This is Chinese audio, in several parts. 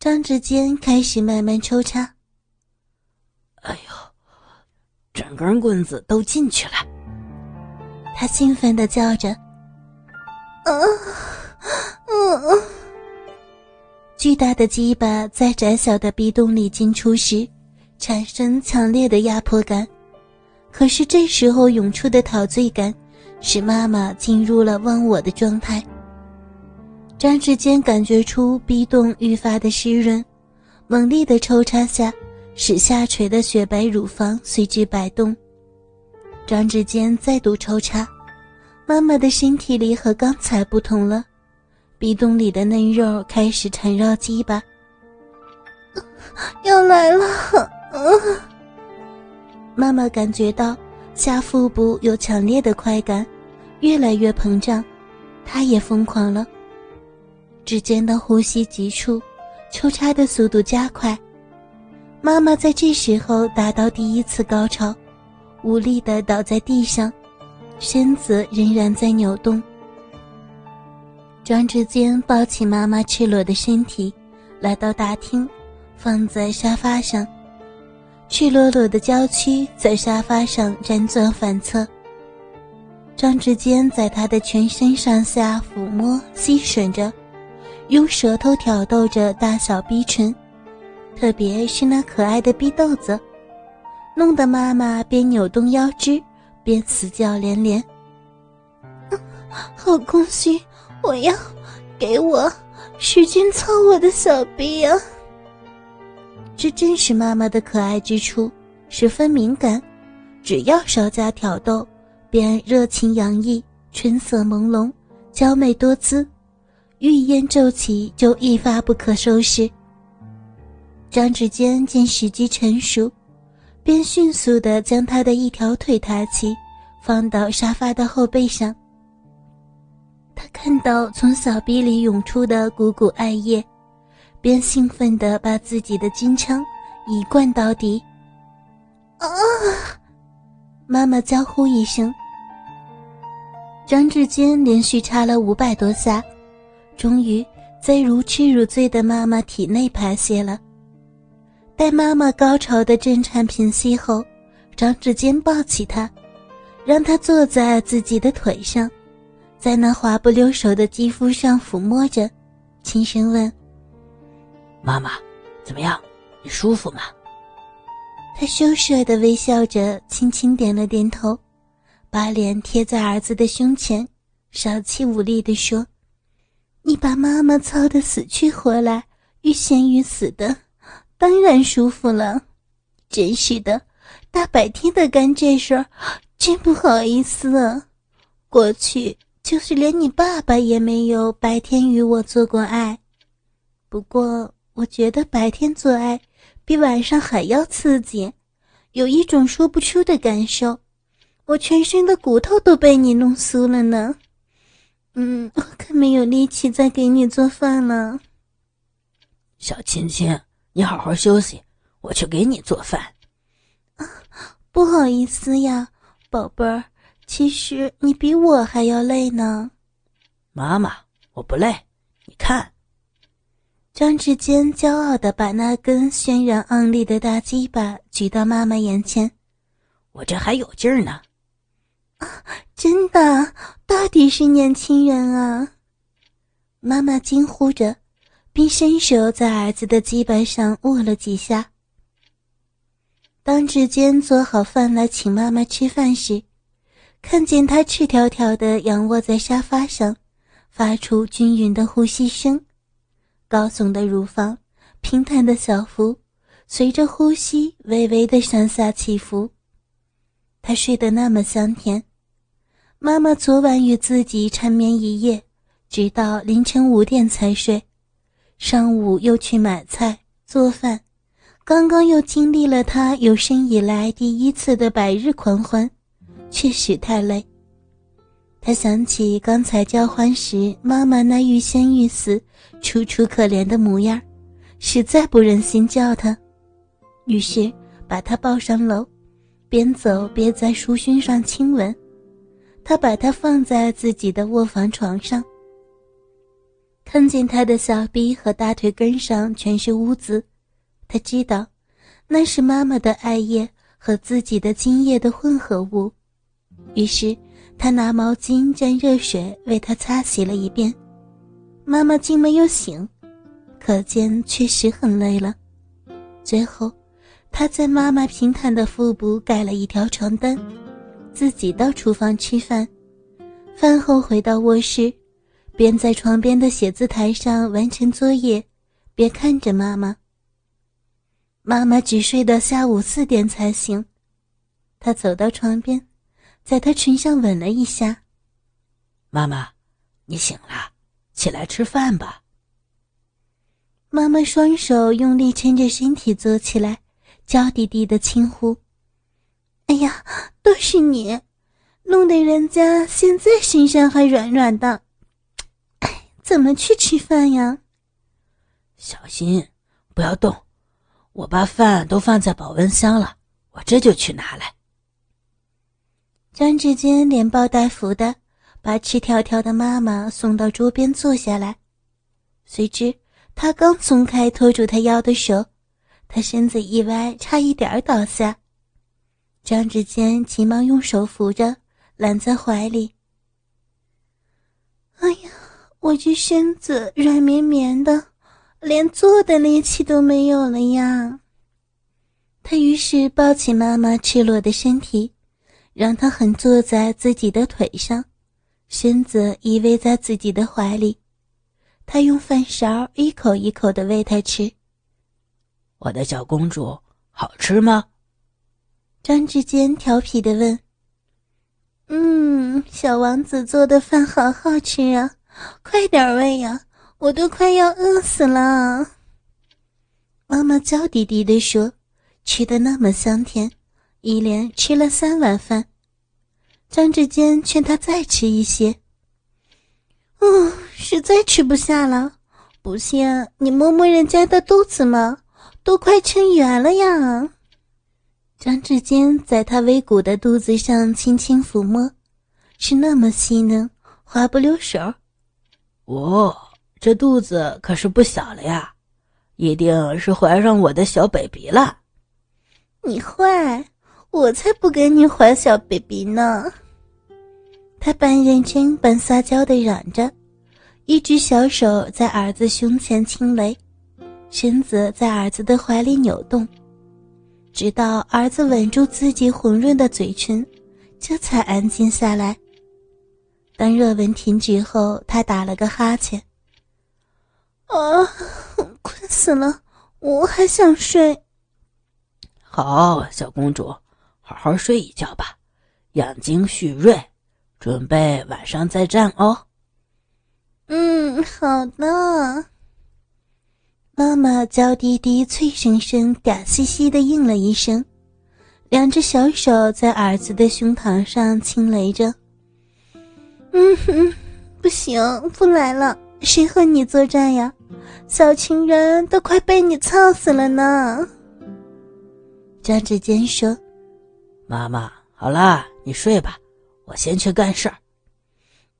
张志坚开始慢慢抽插。哎呦，整根棍子都进去了！他兴奋的叫着：“嗯嗯！”巨大的鸡巴在窄小的壁洞里进出时，产生强烈的压迫感。可是这时候涌出的陶醉感，使妈妈进入了忘我的状态。张志坚感觉出壁洞愈发的湿润，猛烈的抽插下，使下垂的雪白乳房随之摆动。张志坚再度抽插，妈妈的身体里和刚才不同了，壁洞里的嫩肉开始缠绕鸡巴，要来了。妈妈感觉到下腹部有强烈的快感，越来越膨胀，她也疯狂了。指尖的呼吸急促，抽插的速度加快。妈妈在这时候达到第一次高潮，无力的倒在地上，身子仍然在扭动。张志坚抱起妈妈赤裸的身体，来到大厅，放在沙发上。赤裸裸的娇躯在沙发上辗转反侧。张志坚在他的全身上下抚摸、吸吮着，用舌头挑逗着大小逼唇，特别是那可爱的逼豆子，弄得妈妈边扭动腰肢边死叫连连。好空虚，我要给我使劲操我的小逼啊！这正是妈妈的可爱之处，十分敏感，只要稍加挑逗，便热情洋溢，春色朦胧，娇媚多姿，欲烟骤起就一发不可收拾。张志坚见时机成熟，便迅速地将他的一条腿抬起，放到沙发的后背上。他看到从小臂里涌出的股股爱液。便兴奋地把自己的金枪一灌到底。啊！妈妈娇呼一声。张志坚连续插了五百多下，终于在如痴如醉的妈妈体内排泄了。待妈妈高潮的震颤平息后，张志坚抱起她，让她坐在自己的腿上，在那滑不溜手的肌肤上抚摸着，轻声问。妈妈，怎么样？你舒服吗？他羞涩的微笑着，轻轻点了点头，把脸贴在儿子的胸前，少气无力地说：“你把妈妈操得死去活来，欲仙欲死的，当然舒服了。真是的，大白天的干这事，真不好意思啊。过去就是连你爸爸也没有白天与我做过爱，不过。”我觉得白天做爱比晚上还要刺激，有一种说不出的感受，我全身的骨头都被你弄酥了呢。嗯，我可没有力气再给你做饭了。小亲亲，你好好休息，我去给你做饭。啊，不好意思呀，宝贝儿，其实你比我还要累呢。妈妈，我不累，你看。张志坚骄傲的把那根轩然昂立的大鸡巴举到妈妈眼前，我这还有劲儿呢。啊，真的，到底是年轻人啊！妈妈惊呼着，并伸手在儿子的鸡巴上握了几下。当志坚做好饭来请妈妈吃饭时，看见他赤条条的仰卧在沙发上，发出均匀的呼吸声。高耸的乳房，平坦的小腹，随着呼吸微微的上下起伏。他睡得那么香甜。妈妈昨晚与自己缠绵一夜，直到凌晨五点才睡。上午又去买菜做饭，刚刚又经历了他有生以来第一次的百日狂欢，确实太累。他想起刚才交欢时妈妈那欲仙欲死、楚楚可怜的模样，实在不忍心叫他，于是把他抱上楼，边走边在书勋上亲吻。他把它放在自己的卧房床上，看见他的小臂和大腿根上全是污渍，他知道那是妈妈的艾叶和自己的精液的混合物。于是他拿毛巾沾热水为他擦洗了一遍。妈妈竟没有醒，可见确实很累了。最后，他在妈妈平坦的腹部盖了一条床单，自己到厨房吃饭。饭后回到卧室。边在床边的写字台上完成作业，边看着妈妈。妈妈只睡到下午四点才醒，他走到床边，在她唇上吻了一下。妈妈，你醒了，起来吃饭吧。妈妈双手用力撑着身体坐起来，娇滴滴的轻呼：“哎呀，都是你，弄得人家现在身上还软软的。”怎么去吃饭呀？小心，不要动！我把饭都放在保温箱了，我这就去拿来。张志坚连抱带扶的把赤条条的妈妈送到桌边坐下来，谁知他刚松开拖住他腰的手，他身子一歪，差一点倒下。张志坚急忙用手扶着，揽在怀里。哎呀！我这身子软绵绵的，连坐的力气都没有了呀。他于是抱起妈妈赤裸的身体，让她横坐在自己的腿上，身子依偎在自己的怀里。他用饭勺一口一口的喂她吃。我的小公主，好吃吗？张志坚调皮的问。嗯，小王子做的饭好好吃啊。快点喂呀！我都快要饿死了。妈妈娇滴滴地说：“吃的那么香甜，一连吃了三碗饭。”张志坚劝他再吃一些。哦，实在吃不下了。不信你摸摸人家的肚子嘛，都快撑圆了呀。张志坚在他微鼓的肚子上轻轻抚摸，是那么细嫩，滑不溜手。哦，这肚子可是不小了呀，一定是怀上我的小 baby 了。你坏，我才不跟你怀小 baby 呢。他半认真半撒娇的嚷着，一只小手在儿子胸前轻擂，身子在儿子的怀里扭动，直到儿子吻住自己红润的嘴唇，这才安静下来。当热吻停止后，他打了个哈欠。啊，困死了，我还想睡。好，小公主，好好睡一觉吧，养精蓄锐，准备晚上再战哦。嗯，好的。妈妈娇滴滴、脆生生、嗲兮兮的应了一声，两只小手在儿子的胸膛上轻勒着。嗯哼，不行，不来了。谁和你作战呀？小情人都快被你操死了呢。张志坚说：“妈妈，好啦，你睡吧，我先去干事儿。”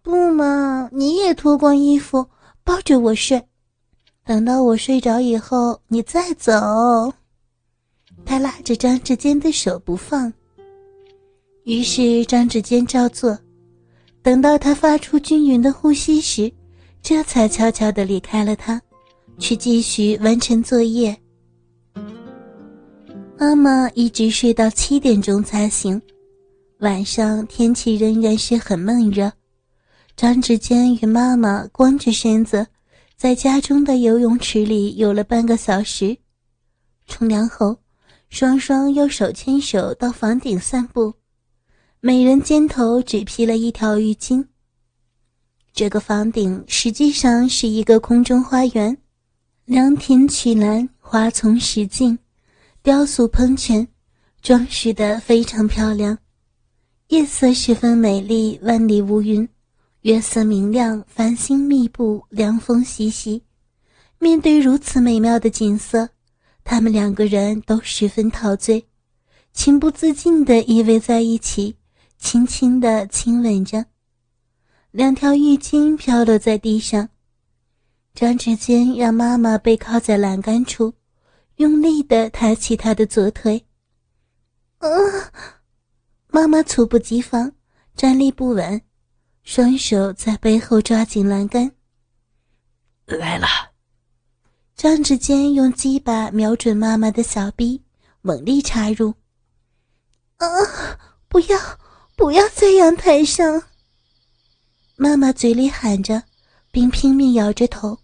不嘛，你也脱光衣服抱着我睡，等到我睡着以后你再走。他拉着张志坚的手不放，于是张志坚照做。等到他发出均匀的呼吸时，这才悄悄地离开了他，去继续完成作业。妈妈一直睡到七点钟才醒。晚上天气仍然是很闷热，张志坚与妈妈光着身子，在家中的游泳池里游了半个小时。冲凉后，双双又手牵手到房顶散步。每人肩头只披了一条浴巾。这个房顶实际上是一个空中花园，凉亭曲栏，花丛石径，雕塑喷泉，装饰的非常漂亮。夜色十分美丽，万里无云，月色明亮，繁星密布，凉风习习。面对如此美妙的景色，他们两个人都十分陶醉，情不自禁地依偎在一起。轻轻地亲吻着，两条浴巾飘落在地上。张志坚让妈妈背靠在栏杆处，用力地抬起她的左腿。啊！妈妈猝不及防，站立不稳，双手在背后抓紧栏杆。来了！张志坚用鸡巴瞄准妈妈的小臂，猛力插入。啊！不要，不要在阳台上！妈妈嘴里喊着，并拼命摇着头。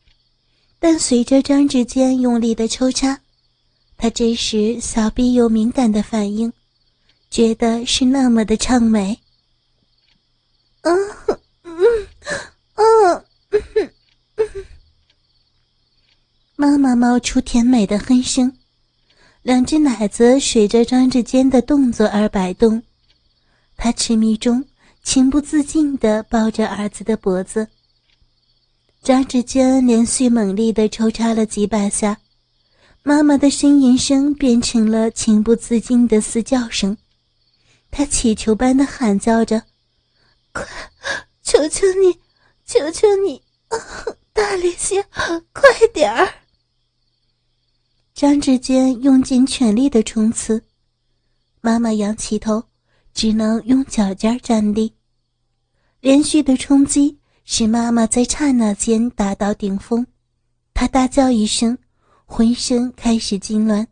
但随着张志坚用力的抽插，他这时小臂有敏感的反应，觉得是那么的畅美。妈妈冒出甜美的哼声，两只奶子随着张志坚的动作而摆动，他痴迷中情不自禁地抱着儿子的脖子。张志坚连续猛力的抽插了几百下，妈妈的呻吟声变成了情不自禁的嘶叫声。他乞求般的喊叫着：“快，求求你，求求你，大力些，快点儿！”张志坚用尽全力的冲刺，妈妈仰起头，只能用脚尖站立。连续的冲击。使妈妈在刹那间达到顶峰，她大叫一声，浑身开始痉挛。